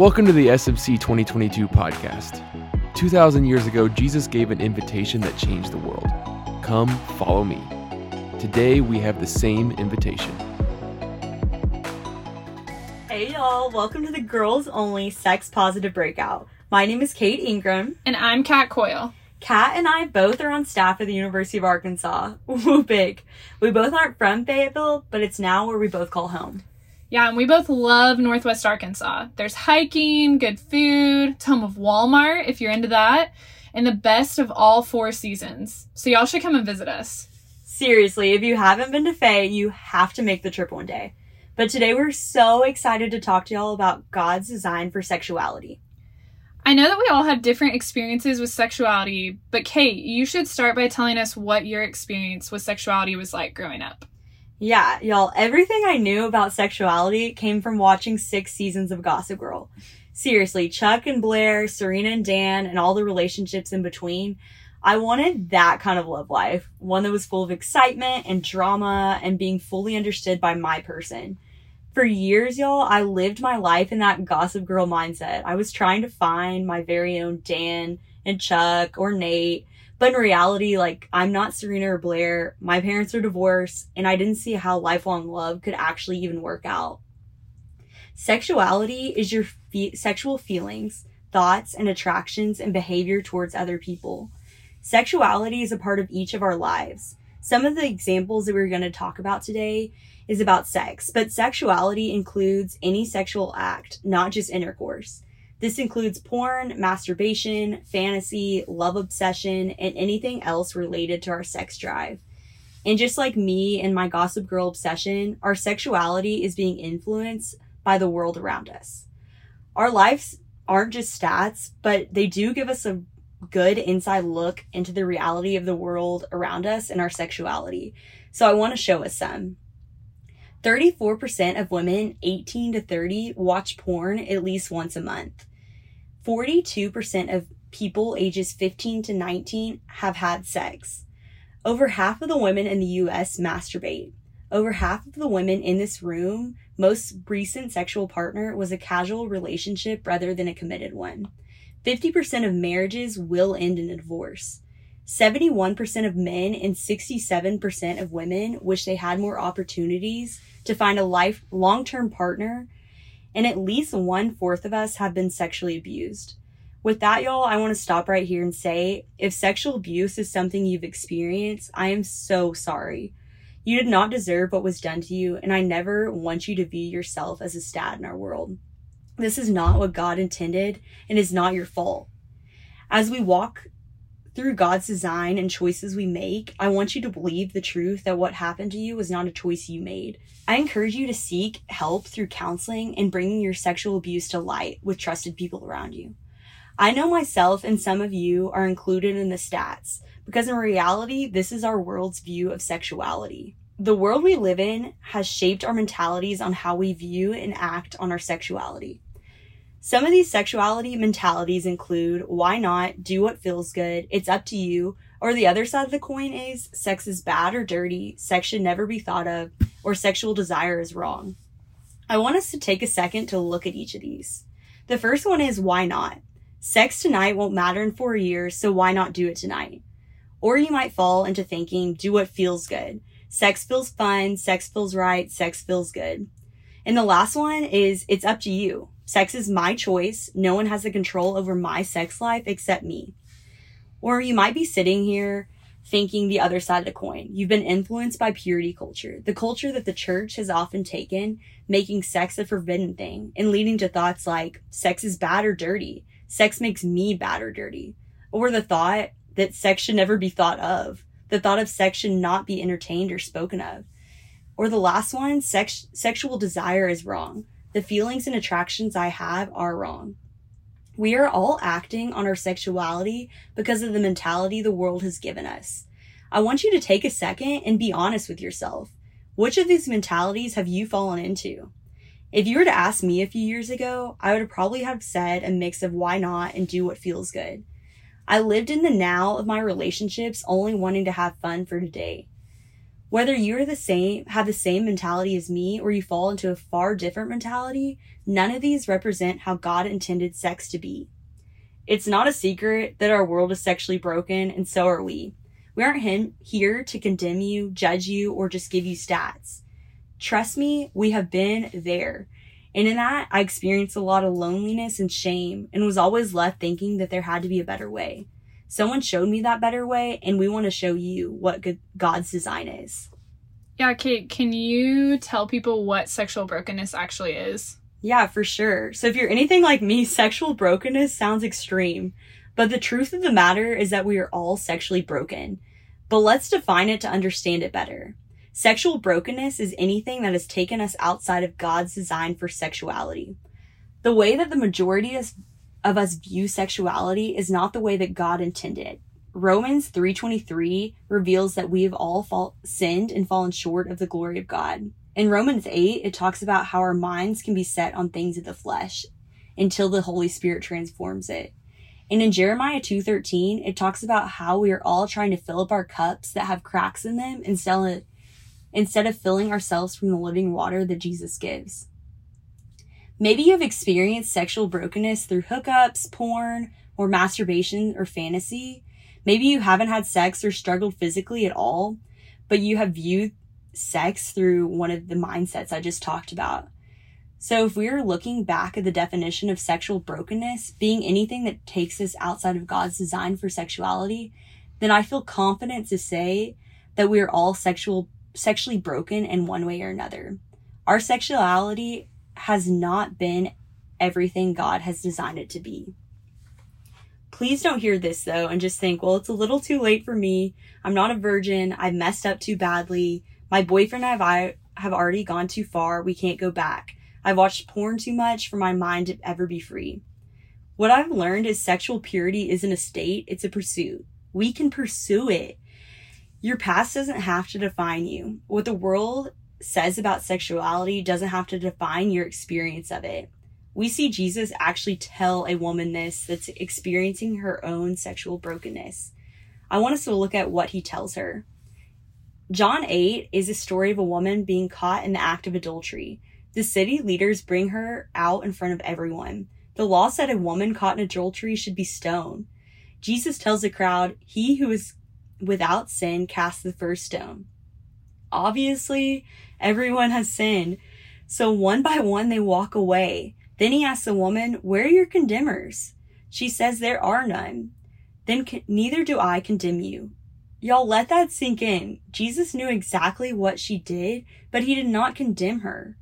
Welcome to the SMC 2022 podcast. 2,000 years ago, Jesus gave an invitation that changed the world Come, follow me. Today, we have the same invitation. Hey y'all, welcome to the girls only sex positive breakout. My name is Kate Ingram. And I'm Kat Coyle. Kat and I both are on staff at the University of Arkansas. Woo Pig. We both aren't from Fayetteville, but it's now where we both call home. Yeah, and we both love Northwest Arkansas. There's hiking, good food, it's home of Walmart if you're into that, and the best of all four seasons. So y'all should come and visit us. Seriously, if you haven't been to Faye, you have to make the trip one day. But today we're so excited to talk to y'all about God's design for sexuality. I know that we all have different experiences with sexuality, but Kate, you should start by telling us what your experience with sexuality was like growing up. Yeah, y'all, everything I knew about sexuality came from watching six seasons of Gossip Girl. Seriously, Chuck and Blair, Serena and Dan, and all the relationships in between. I wanted that kind of love life. One that was full of excitement and drama and being fully understood by my person. For years, y'all, I lived my life in that Gossip Girl mindset. I was trying to find my very own Dan and Chuck or Nate but in reality, like, I'm not Serena or Blair. My parents are divorced, and I didn't see how lifelong love could actually even work out. Sexuality is your fe- sexual feelings, thoughts, and attractions and behavior towards other people. Sexuality is a part of each of our lives. Some of the examples that we're going to talk about today is about sex, but sexuality includes any sexual act, not just intercourse. This includes porn, masturbation, fantasy, love obsession, and anything else related to our sex drive. And just like me and my Gossip Girl obsession, our sexuality is being influenced by the world around us. Our lives aren't just stats, but they do give us a good inside look into the reality of the world around us and our sexuality. So I want to show us some. 34% of women 18 to 30 watch porn at least once a month. 42% of people ages 15 to 19 have had sex. Over half of the women in the US masturbate. Over half of the women in this room, most recent sexual partner was a casual relationship rather than a committed one. 50% of marriages will end in a divorce. 71% of men and 67% of women wish they had more opportunities to find a life long-term partner and at least one fourth of us have been sexually abused. With that, y'all, I want to stop right here and say if sexual abuse is something you've experienced, I am so sorry. You did not deserve what was done to you, and I never want you to view yourself as a stat in our world. This is not what God intended and is not your fault. As we walk through God's design and choices we make, I want you to believe the truth that what happened to you was not a choice you made. I encourage you to seek help through counseling and bringing your sexual abuse to light with trusted people around you. I know myself and some of you are included in the stats because in reality, this is our world's view of sexuality. The world we live in has shaped our mentalities on how we view and act on our sexuality. Some of these sexuality mentalities include why not, do what feels good, it's up to you, or the other side of the coin is sex is bad or dirty, sex should never be thought of, or sexual desire is wrong. I want us to take a second to look at each of these. The first one is why not? Sex tonight won't matter in four years, so why not do it tonight? Or you might fall into thinking, do what feels good. Sex feels fun, sex feels right, sex feels good. And the last one is it's up to you. Sex is my choice. No one has the control over my sex life except me. Or you might be sitting here thinking the other side of the coin. You've been influenced by purity culture, the culture that the church has often taken, making sex a forbidden thing and leading to thoughts like sex is bad or dirty. Sex makes me bad or dirty. Or the thought that sex should never be thought of. The thought of sex should not be entertained or spoken of. Or the last one, sex, sexual desire is wrong. The feelings and attractions I have are wrong. We are all acting on our sexuality because of the mentality the world has given us. I want you to take a second and be honest with yourself. Which of these mentalities have you fallen into? If you were to ask me a few years ago, I would probably have said a mix of why not and do what feels good. I lived in the now of my relationships only wanting to have fun for today. Whether you're the same, have the same mentality as me, or you fall into a far different mentality, none of these represent how God intended sex to be. It's not a secret that our world is sexually broken, and so are we. We aren't here to condemn you, judge you, or just give you stats. Trust me, we have been there. And in that, I experienced a lot of loneliness and shame and was always left thinking that there had to be a better way. Someone showed me that better way, and we want to show you what God's design is. Yeah, Kate, can you tell people what sexual brokenness actually is? Yeah, for sure. So if you're anything like me, sexual brokenness sounds extreme. But the truth of the matter is that we are all sexually broken. But let's define it to understand it better. Sexual brokenness is anything that has taken us outside of God's design for sexuality. The way that the majority of of us view sexuality is not the way that God intended. Romans 3:23 reveals that we have all fall, sinned and fallen short of the glory of God. In Romans 8, it talks about how our minds can be set on things of the flesh until the Holy Spirit transforms it. And in Jeremiah 2:13, it talks about how we are all trying to fill up our cups that have cracks in them instead of, instead of filling ourselves from the living water that Jesus gives. Maybe you have experienced sexual brokenness through hookups, porn, or masturbation or fantasy. Maybe you haven't had sex or struggled physically at all, but you have viewed sex through one of the mindsets I just talked about. So, if we're looking back at the definition of sexual brokenness being anything that takes us outside of God's design for sexuality, then I feel confident to say that we are all sexual, sexually broken in one way or another. Our sexuality has not been everything God has designed it to be. Please don't hear this though and just think, well, it's a little too late for me. I'm not a virgin. I've messed up too badly. My boyfriend and I have already gone too far. We can't go back. I've watched porn too much for my mind to ever be free. What I've learned is sexual purity isn't a state, it's a pursuit. We can pursue it. Your past doesn't have to define you. What the world says about sexuality doesn't have to define your experience of it. We see Jesus actually tell a woman this that's experiencing her own sexual brokenness. I want us to look at what he tells her. John 8 is a story of a woman being caught in the act of adultery. The city leaders bring her out in front of everyone. The law said a woman caught in adultery should be stoned. Jesus tells the crowd, He who is without sin cast the first stone. Obviously, everyone has sinned. So one by one they walk away. Then he asks the woman, Where are your condemners? She says, There are none. Then neither do I condemn you. Y'all let that sink in. Jesus knew exactly what she did, but he did not condemn her.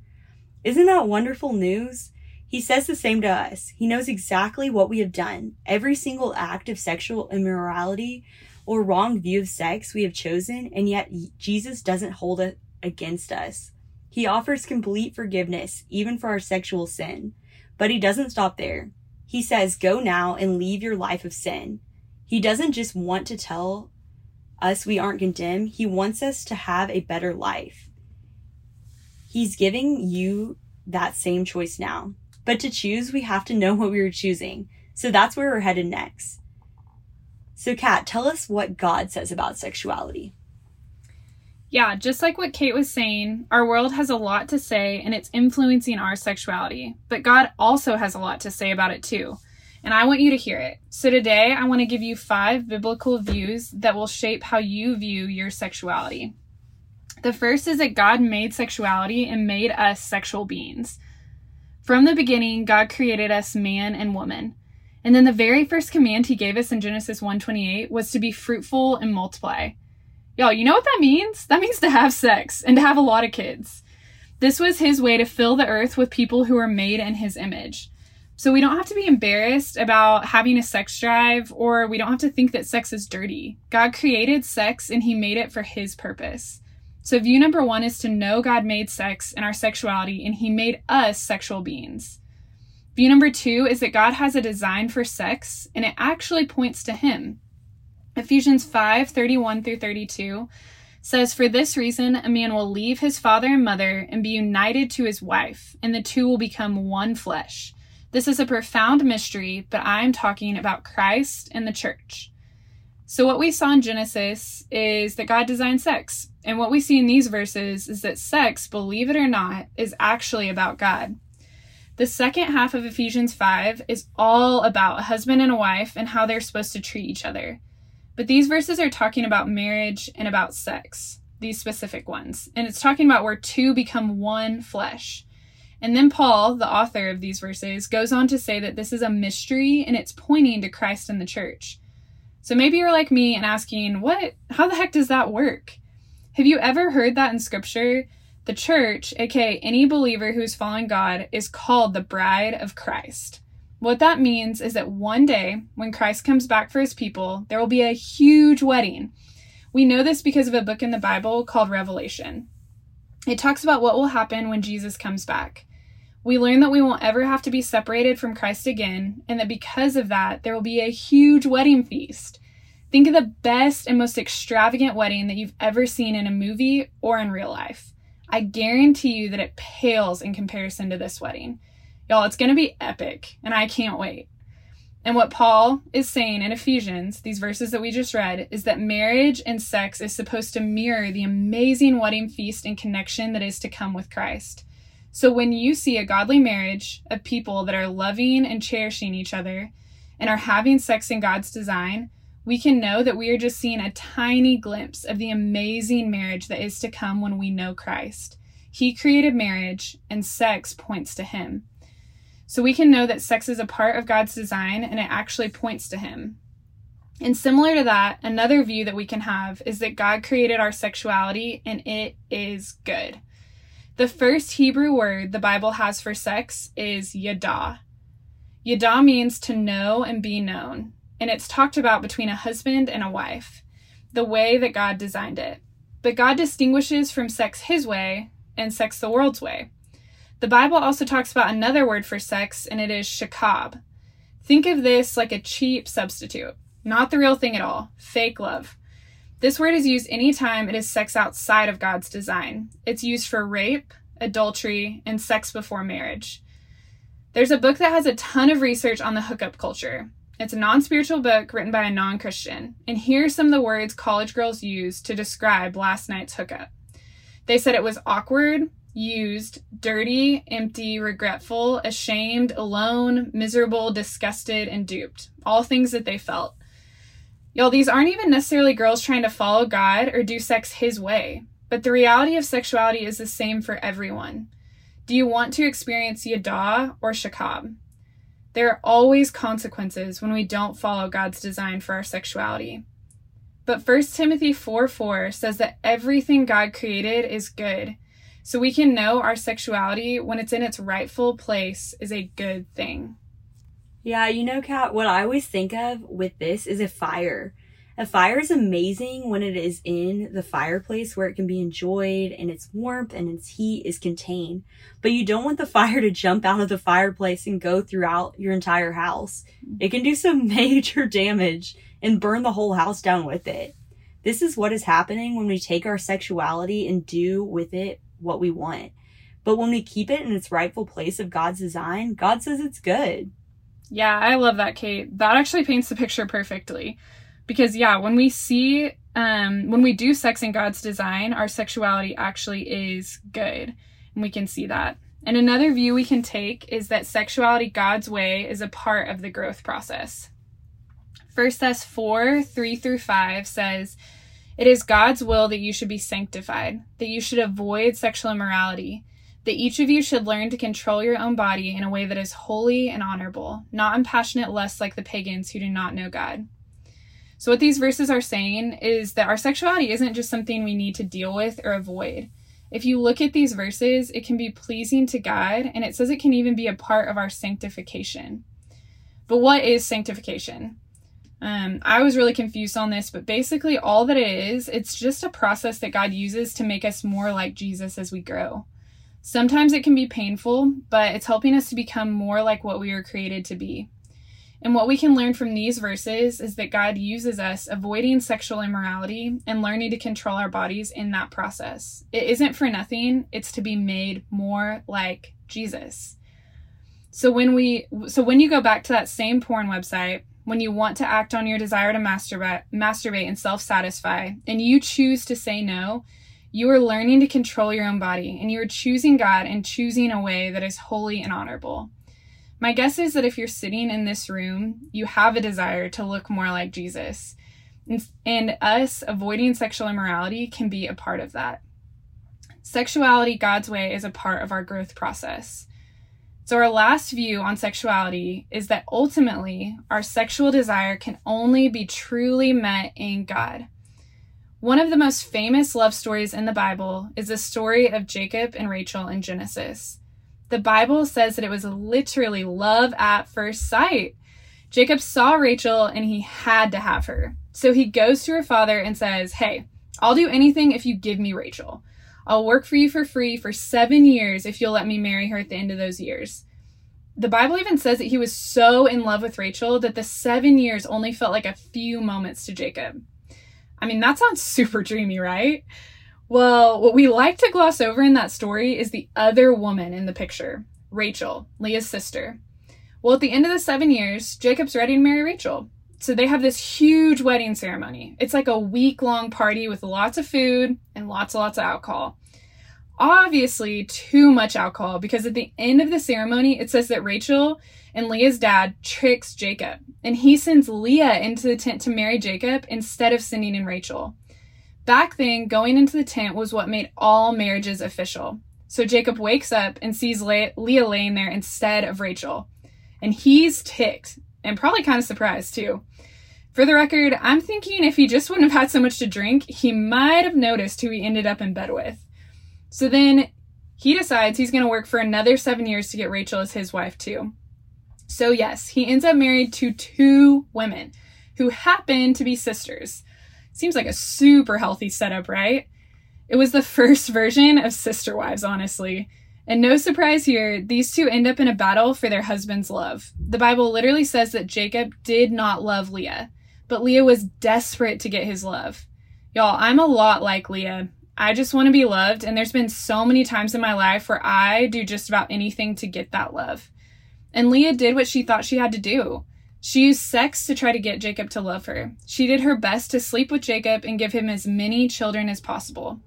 Isn't that wonderful news? He says the same to us. He knows exactly what we have done. Every single act of sexual immorality or wrong view of sex we have chosen, and yet Jesus doesn't hold it against us. He offers complete forgiveness, even for our sexual sin. But he doesn't stop there. He says, Go now and leave your life of sin. He doesn't just want to tell us we aren't condemned, he wants us to have a better life. He's giving you that same choice now. But to choose, we have to know what we are choosing. So that's where we're headed next. So, Kat, tell us what God says about sexuality. Yeah, just like what Kate was saying, our world has a lot to say and it's influencing our sexuality. But God also has a lot to say about it too. And I want you to hear it. So today I want to give you five biblical views that will shape how you view your sexuality. The first is that God made sexuality and made us sexual beings. From the beginning, God created us man and woman. And then the very first command he gave us in Genesis 1:28 was to be fruitful and multiply. Y'all, you know what that means? That means to have sex and to have a lot of kids. This was his way to fill the earth with people who are made in his image. So we don't have to be embarrassed about having a sex drive or we don't have to think that sex is dirty. God created sex and he made it for his purpose. So view number 1 is to know God made sex and our sexuality and he made us sexual beings. View number two is that God has a design for sex and it actually points to Him. Ephesians 5 31 through 32 says, For this reason, a man will leave his father and mother and be united to his wife, and the two will become one flesh. This is a profound mystery, but I'm talking about Christ and the church. So, what we saw in Genesis is that God designed sex. And what we see in these verses is that sex, believe it or not, is actually about God. The second half of Ephesians 5 is all about a husband and a wife and how they're supposed to treat each other. But these verses are talking about marriage and about sex, these specific ones. And it's talking about where two become one flesh. And then Paul, the author of these verses, goes on to say that this is a mystery and it's pointing to Christ and the church. So maybe you're like me and asking, what, how the heck does that work? Have you ever heard that in scripture? The church, aka any believer who is following God, is called the bride of Christ. What that means is that one day, when Christ comes back for his people, there will be a huge wedding. We know this because of a book in the Bible called Revelation. It talks about what will happen when Jesus comes back. We learn that we won't ever have to be separated from Christ again, and that because of that, there will be a huge wedding feast. Think of the best and most extravagant wedding that you've ever seen in a movie or in real life. I guarantee you that it pales in comparison to this wedding. Y'all, it's going to be epic, and I can't wait. And what Paul is saying in Ephesians, these verses that we just read, is that marriage and sex is supposed to mirror the amazing wedding feast and connection that is to come with Christ. So when you see a godly marriage of people that are loving and cherishing each other and are having sex in God's design, we can know that we are just seeing a tiny glimpse of the amazing marriage that is to come when we know Christ. He created marriage, and sex points to Him. So we can know that sex is a part of God's design and it actually points to Him. And similar to that, another view that we can have is that God created our sexuality and it is good. The first Hebrew word the Bible has for sex is yada. Yada means to know and be known and it's talked about between a husband and a wife, the way that God designed it. But God distinguishes from sex his way and sex the world's way. The Bible also talks about another word for sex, and it is shakab. Think of this like a cheap substitute, not the real thing at all, fake love. This word is used anytime it is sex outside of God's design. It's used for rape, adultery, and sex before marriage. There's a book that has a ton of research on the hookup culture. It's a non spiritual book written by a non Christian. And here's some of the words college girls used to describe last night's hookup. They said it was awkward, used, dirty, empty, regretful, ashamed, alone, miserable, disgusted, and duped. All things that they felt. Y'all, these aren't even necessarily girls trying to follow God or do sex His way, but the reality of sexuality is the same for everyone. Do you want to experience Yada or Shakab? There are always consequences when we don't follow God's design for our sexuality. But 1 Timothy 4 4 says that everything God created is good. So we can know our sexuality when it's in its rightful place is a good thing. Yeah, you know, Kat, what I always think of with this is a fire. A fire is amazing when it is in the fireplace where it can be enjoyed and its warmth and its heat is contained. But you don't want the fire to jump out of the fireplace and go throughout your entire house. Mm-hmm. It can do some major damage and burn the whole house down with it. This is what is happening when we take our sexuality and do with it what we want. But when we keep it in its rightful place of God's design, God says it's good. Yeah, I love that, Kate. That actually paints the picture perfectly because yeah when we see um when we do sex in god's design our sexuality actually is good and we can see that and another view we can take is that sexuality god's way is a part of the growth process first thess 4 3 through 5 says it is god's will that you should be sanctified that you should avoid sexual immorality that each of you should learn to control your own body in a way that is holy and honorable, not in passionate lust like the pagans who do not know God. So, what these verses are saying is that our sexuality isn't just something we need to deal with or avoid. If you look at these verses, it can be pleasing to God, and it says it can even be a part of our sanctification. But what is sanctification? Um, I was really confused on this, but basically, all that it is, it's just a process that God uses to make us more like Jesus as we grow. Sometimes it can be painful, but it's helping us to become more like what we were created to be. And what we can learn from these verses is that God uses us avoiding sexual immorality and learning to control our bodies in that process. It isn't for nothing, it's to be made more like Jesus. So when we so when you go back to that same porn website, when you want to act on your desire to masturbate, masturbate and self-satisfy and you choose to say no, You are learning to control your own body, and you are choosing God and choosing a way that is holy and honorable. My guess is that if you're sitting in this room, you have a desire to look more like Jesus. And, us avoiding sexual immorality can be a part of that. Sexuality God's way is a part of our growth process. So, our last view on sexuality is that ultimately our sexual desire can only be truly met in God. One of the most famous love stories in the Bible is the story of Jacob and Rachel in Genesis. The Bible says that it was literally love at first sight. Jacob saw Rachel and he had to have her. So he goes to her father and says, Hey, I'll do anything if you give me Rachel. I'll work for you for free for seven years if you'll let me marry her at the end of those years. The Bible even says that he was so in love with Rachel that the seven years only felt like a few moments to Jacob. I mean, that sounds super dreamy, right? Well, what we like to gloss over in that story is the other woman in the picture, Rachel, Leah's sister. Well, at the end of the seven years, Jacob's ready to marry Rachel. So they have this huge wedding ceremony. It's like a week long party with lots of food and lots and lots of alcohol obviously too much alcohol because at the end of the ceremony, it says that Rachel and Leah's dad tricks Jacob and he sends Leah into the tent to marry Jacob instead of sending in Rachel. Back then, going into the tent was what made all marriages official. So Jacob wakes up and sees Le- Leah laying there instead of Rachel. And he's ticked and probably kind of surprised too. For the record, I'm thinking if he just wouldn't have had so much to drink, he might have noticed who he ended up in bed with. So then he decides he's going to work for another seven years to get Rachel as his wife, too. So, yes, he ends up married to two women who happen to be sisters. Seems like a super healthy setup, right? It was the first version of Sister Wives, honestly. And no surprise here, these two end up in a battle for their husband's love. The Bible literally says that Jacob did not love Leah, but Leah was desperate to get his love. Y'all, I'm a lot like Leah. I just want to be loved. And there's been so many times in my life where I do just about anything to get that love. And Leah did what she thought she had to do. She used sex to try to get Jacob to love her. She did her best to sleep with Jacob and give him as many children as possible.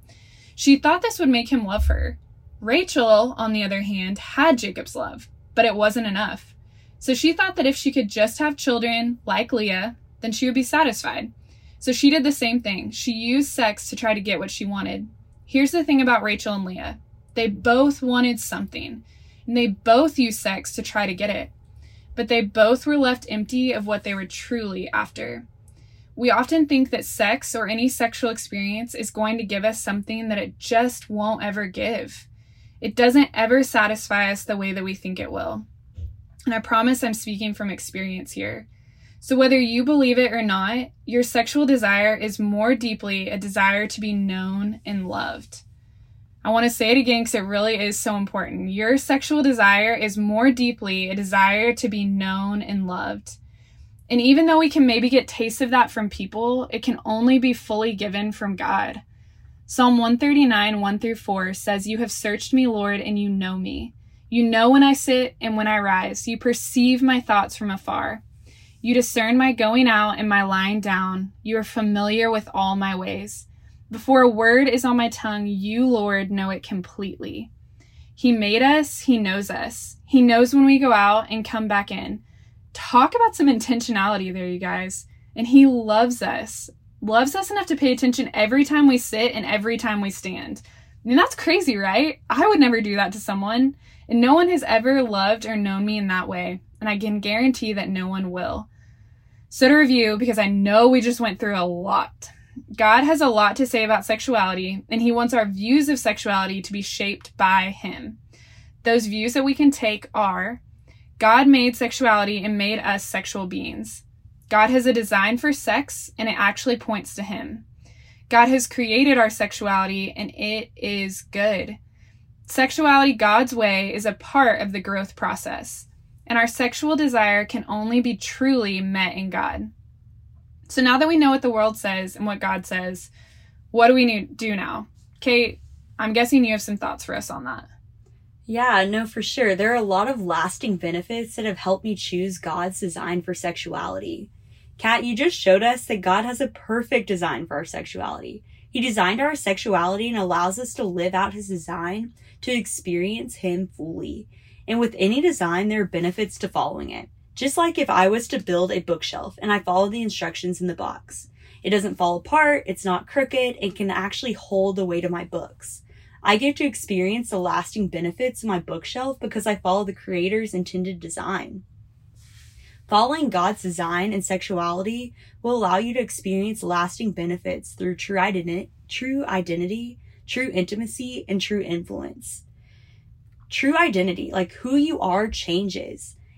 She thought this would make him love her. Rachel, on the other hand, had Jacob's love, but it wasn't enough. So she thought that if she could just have children like Leah, then she would be satisfied. So she did the same thing. She used sex to try to get what she wanted. Here's the thing about Rachel and Leah they both wanted something, and they both used sex to try to get it. But they both were left empty of what they were truly after. We often think that sex or any sexual experience is going to give us something that it just won't ever give. It doesn't ever satisfy us the way that we think it will. And I promise I'm speaking from experience here. So, whether you believe it or not, your sexual desire is more deeply a desire to be known and loved. I want to say it again because it really is so important. Your sexual desire is more deeply a desire to be known and loved. And even though we can maybe get tastes of that from people, it can only be fully given from God. Psalm 139, 1 through 4 says, You have searched me, Lord, and you know me. You know when I sit and when I rise. You perceive my thoughts from afar. You discern my going out and my lying down. You are familiar with all my ways. Before a word is on my tongue, you, Lord, know it completely. He made us, He knows us. He knows when we go out and come back in. Talk about some intentionality there, you guys. And He loves us, loves us enough to pay attention every time we sit and every time we stand. I mean, that's crazy, right? I would never do that to someone. And no one has ever loved or known me in that way. And I can guarantee that no one will. So, to review, because I know we just went through a lot, God has a lot to say about sexuality, and He wants our views of sexuality to be shaped by Him. Those views that we can take are God made sexuality and made us sexual beings. God has a design for sex, and it actually points to Him. God has created our sexuality, and it is good. Sexuality, God's way, is a part of the growth process and our sexual desire can only be truly met in God. So now that we know what the world says and what God says, what do we do now? Kate, I'm guessing you have some thoughts for us on that. Yeah, no, for sure. There are a lot of lasting benefits that have helped me choose God's design for sexuality. Kat, you just showed us that God has a perfect design for our sexuality. He designed our sexuality and allows us to live out his design to experience him fully. And with any design, there are benefits to following it. Just like if I was to build a bookshelf and I follow the instructions in the box. It doesn't fall apart, it's not crooked, it can actually hold the weight of my books. I get to experience the lasting benefits of my bookshelf because I follow the creator's intended design. Following God's design and sexuality will allow you to experience lasting benefits through true true identity, true intimacy, and true influence. True identity, like who you are, changes.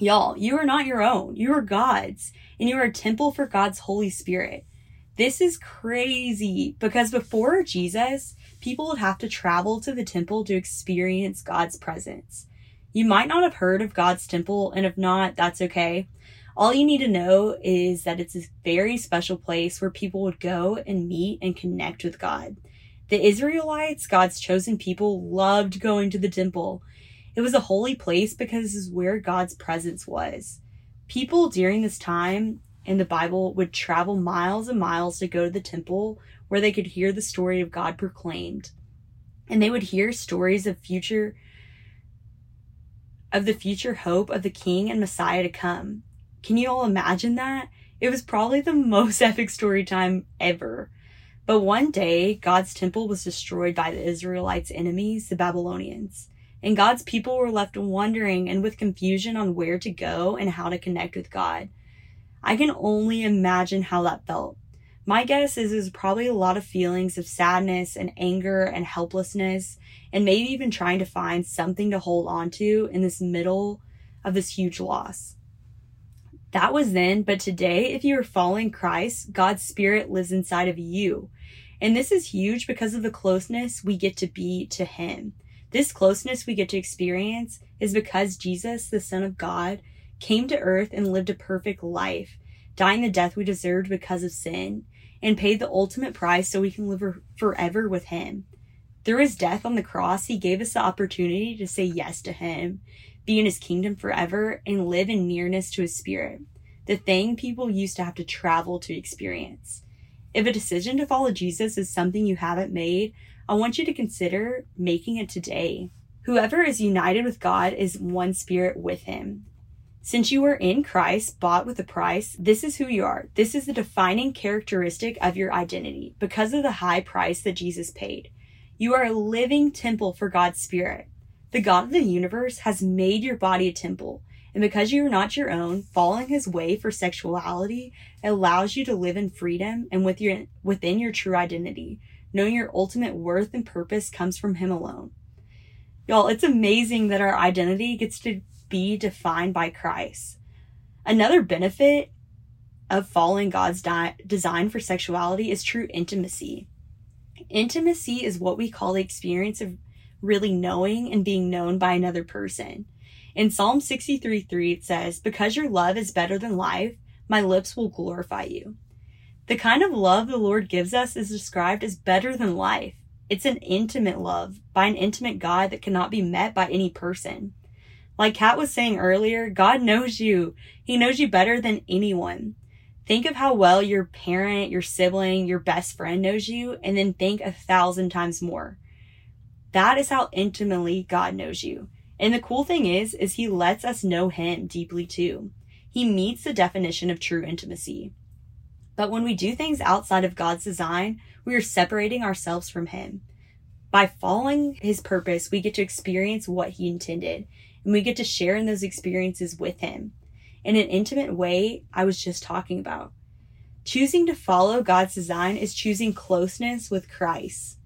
Y'all, you are not your own. You are God's, and you are a temple for God's Holy Spirit. This is crazy because before Jesus, people would have to travel to the temple to experience God's presence. You might not have heard of God's temple, and if not, that's okay. All you need to know is that it's a very special place where people would go and meet and connect with God. The Israelites, God's chosen people, loved going to the temple. It was a holy place because this is where God's presence was. People during this time in the Bible would travel miles and miles to go to the temple where they could hear the story of God proclaimed. And they would hear stories of future of the future hope of the king and Messiah to come. Can you all imagine that? It was probably the most epic story time ever. But one day, God's temple was destroyed by the Israelites' enemies, the Babylonians. And God's people were left wondering and with confusion on where to go and how to connect with God. I can only imagine how that felt. My guess is there's probably a lot of feelings of sadness and anger and helplessness, and maybe even trying to find something to hold on to in this middle of this huge loss. That was then, but today, if you are following Christ, God's Spirit lives inside of you. And this is huge because of the closeness we get to be to Him. This closeness we get to experience is because Jesus, the Son of God, came to earth and lived a perfect life, dying the death we deserved because of sin, and paid the ultimate price so we can live forever with Him. Through His death on the cross, He gave us the opportunity to say yes to Him, be in His kingdom forever, and live in nearness to His Spirit, the thing people used to have to travel to experience. If a decision to follow Jesus is something you haven't made, I want you to consider making it today. Whoever is united with God is one spirit with Him. Since you are in Christ, bought with a price, this is who you are. This is the defining characteristic of your identity because of the high price that Jesus paid. You are a living temple for God's Spirit. The God of the universe has made your body a temple. And because you are not your own, following his way for sexuality allows you to live in freedom and with your, within your true identity, knowing your ultimate worth and purpose comes from him alone. Y'all, it's amazing that our identity gets to be defined by Christ. Another benefit of following God's di- design for sexuality is true intimacy. Intimacy is what we call the experience of really knowing and being known by another person. In Psalm 63 3, it says, Because your love is better than life, my lips will glorify you. The kind of love the Lord gives us is described as better than life. It's an intimate love by an intimate God that cannot be met by any person. Like Kat was saying earlier, God knows you. He knows you better than anyone. Think of how well your parent, your sibling, your best friend knows you, and then think a thousand times more. That is how intimately God knows you. And the cool thing is, is he lets us know him deeply too. He meets the definition of true intimacy. But when we do things outside of God's design, we are separating ourselves from him. By following his purpose, we get to experience what he intended and we get to share in those experiences with him in an intimate way I was just talking about. Choosing to follow God's design is choosing closeness with Christ.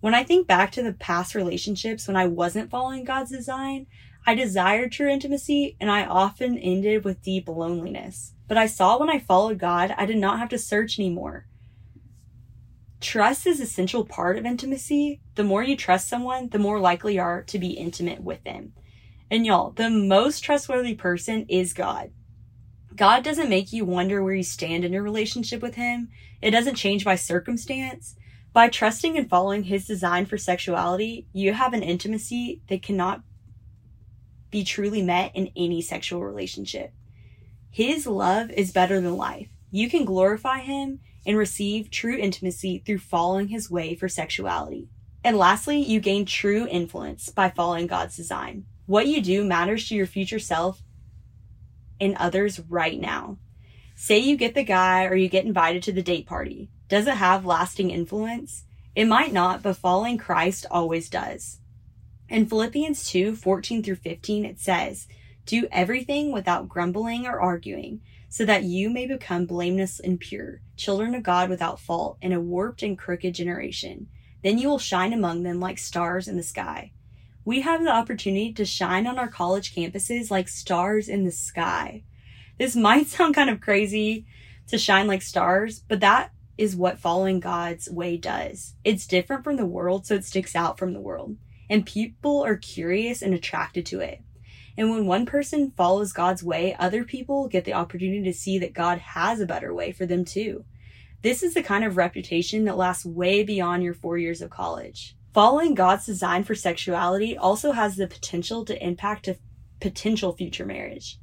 When I think back to the past relationships when I wasn't following God's design, I desired true intimacy and I often ended with deep loneliness. But I saw when I followed God, I did not have to search anymore. Trust is essential part of intimacy. The more you trust someone, the more likely you are to be intimate with them. And y'all, the most trustworthy person is God. God doesn't make you wonder where you stand in your relationship with Him. It doesn't change by circumstance. By trusting and following His design for sexuality, you have an intimacy that cannot be truly met in any sexual relationship. His love is better than life. You can glorify Him and receive true intimacy through following His way for sexuality. And lastly, you gain true influence by following God's design. What you do matters to your future self and others right now. Say you get the guy or you get invited to the date party. Does it have lasting influence? It might not, but following Christ always does. In Philippians 2 14 through 15, it says, Do everything without grumbling or arguing, so that you may become blameless and pure, children of God without fault in a warped and crooked generation. Then you will shine among them like stars in the sky. We have the opportunity to shine on our college campuses like stars in the sky. This might sound kind of crazy to shine like stars, but that is what following God's way does. It's different from the world, so it sticks out from the world. And people are curious and attracted to it. And when one person follows God's way, other people get the opportunity to see that God has a better way for them too. This is the kind of reputation that lasts way beyond your four years of college. Following God's design for sexuality also has the potential to impact a potential future marriage.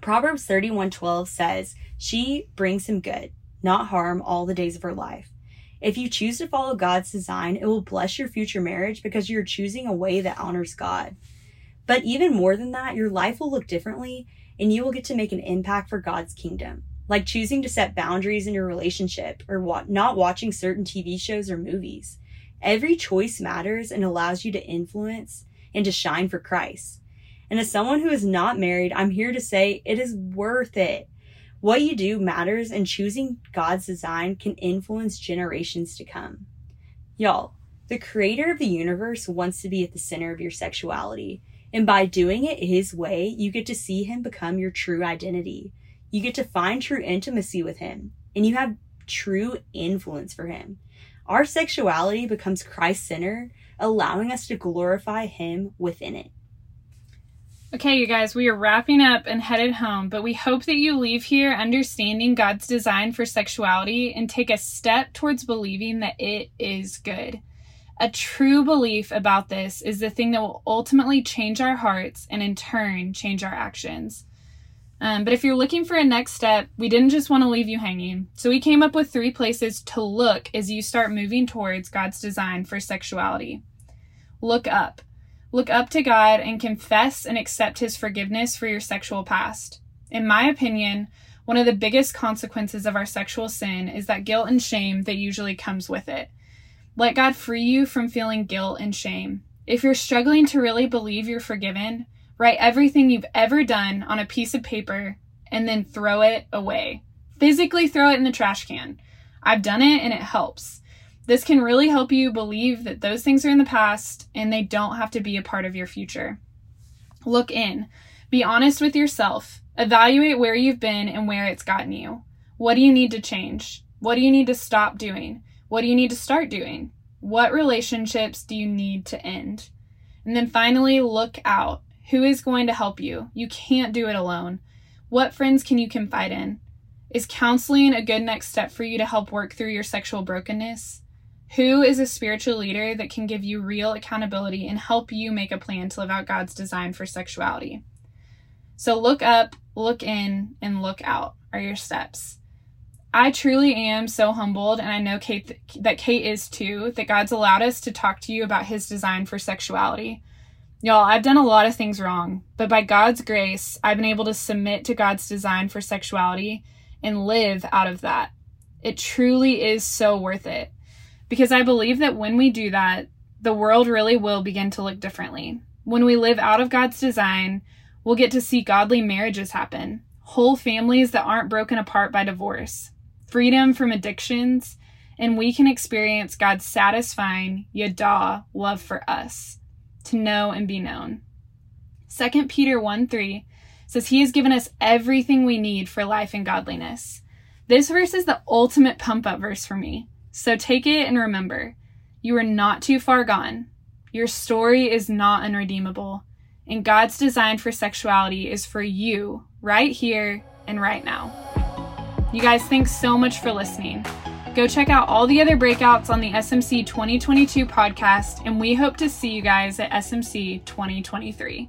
Proverbs 31:12 says, "She brings him good, not harm all the days of her life." If you choose to follow God's design, it will bless your future marriage because you're choosing a way that honors God. But even more than that, your life will look differently and you will get to make an impact for God's kingdom. Like choosing to set boundaries in your relationship or wa- not watching certain TV shows or movies. Every choice matters and allows you to influence and to shine for Christ. And as someone who is not married, I'm here to say it is worth it. What you do matters, and choosing God's design can influence generations to come. Y'all, the creator of the universe wants to be at the center of your sexuality. And by doing it his way, you get to see him become your true identity. You get to find true intimacy with him, and you have true influence for him. Our sexuality becomes Christ centered, allowing us to glorify him within it. Okay, you guys, we are wrapping up and headed home, but we hope that you leave here understanding God's design for sexuality and take a step towards believing that it is good. A true belief about this is the thing that will ultimately change our hearts and in turn change our actions. Um, but if you're looking for a next step, we didn't just want to leave you hanging. So we came up with three places to look as you start moving towards God's design for sexuality. Look up. Look up to God and confess and accept His forgiveness for your sexual past. In my opinion, one of the biggest consequences of our sexual sin is that guilt and shame that usually comes with it. Let God free you from feeling guilt and shame. If you're struggling to really believe you're forgiven, write everything you've ever done on a piece of paper and then throw it away. Physically throw it in the trash can. I've done it and it helps. This can really help you believe that those things are in the past and they don't have to be a part of your future. Look in. Be honest with yourself. Evaluate where you've been and where it's gotten you. What do you need to change? What do you need to stop doing? What do you need to start doing? What relationships do you need to end? And then finally, look out. Who is going to help you? You can't do it alone. What friends can you confide in? Is counseling a good next step for you to help work through your sexual brokenness? Who is a spiritual leader that can give you real accountability and help you make a plan to live out God's design for sexuality? So look up, look in, and look out are your steps. I truly am so humbled, and I know Kate that Kate is too, that God's allowed us to talk to you about his design for sexuality. Y'all, I've done a lot of things wrong, but by God's grace, I've been able to submit to God's design for sexuality and live out of that. It truly is so worth it because I believe that when we do that, the world really will begin to look differently. When we live out of God's design, we'll get to see godly marriages happen, whole families that aren't broken apart by divorce, freedom from addictions, and we can experience God's satisfying, yada, love for us, to know and be known. 2 Peter 1 3 says, He has given us everything we need for life and godliness. This verse is the ultimate pump up verse for me. So take it and remember you are not too far gone. Your story is not unredeemable. And God's design for sexuality is for you right here and right now. You guys, thanks so much for listening. Go check out all the other breakouts on the SMC 2022 podcast, and we hope to see you guys at SMC 2023.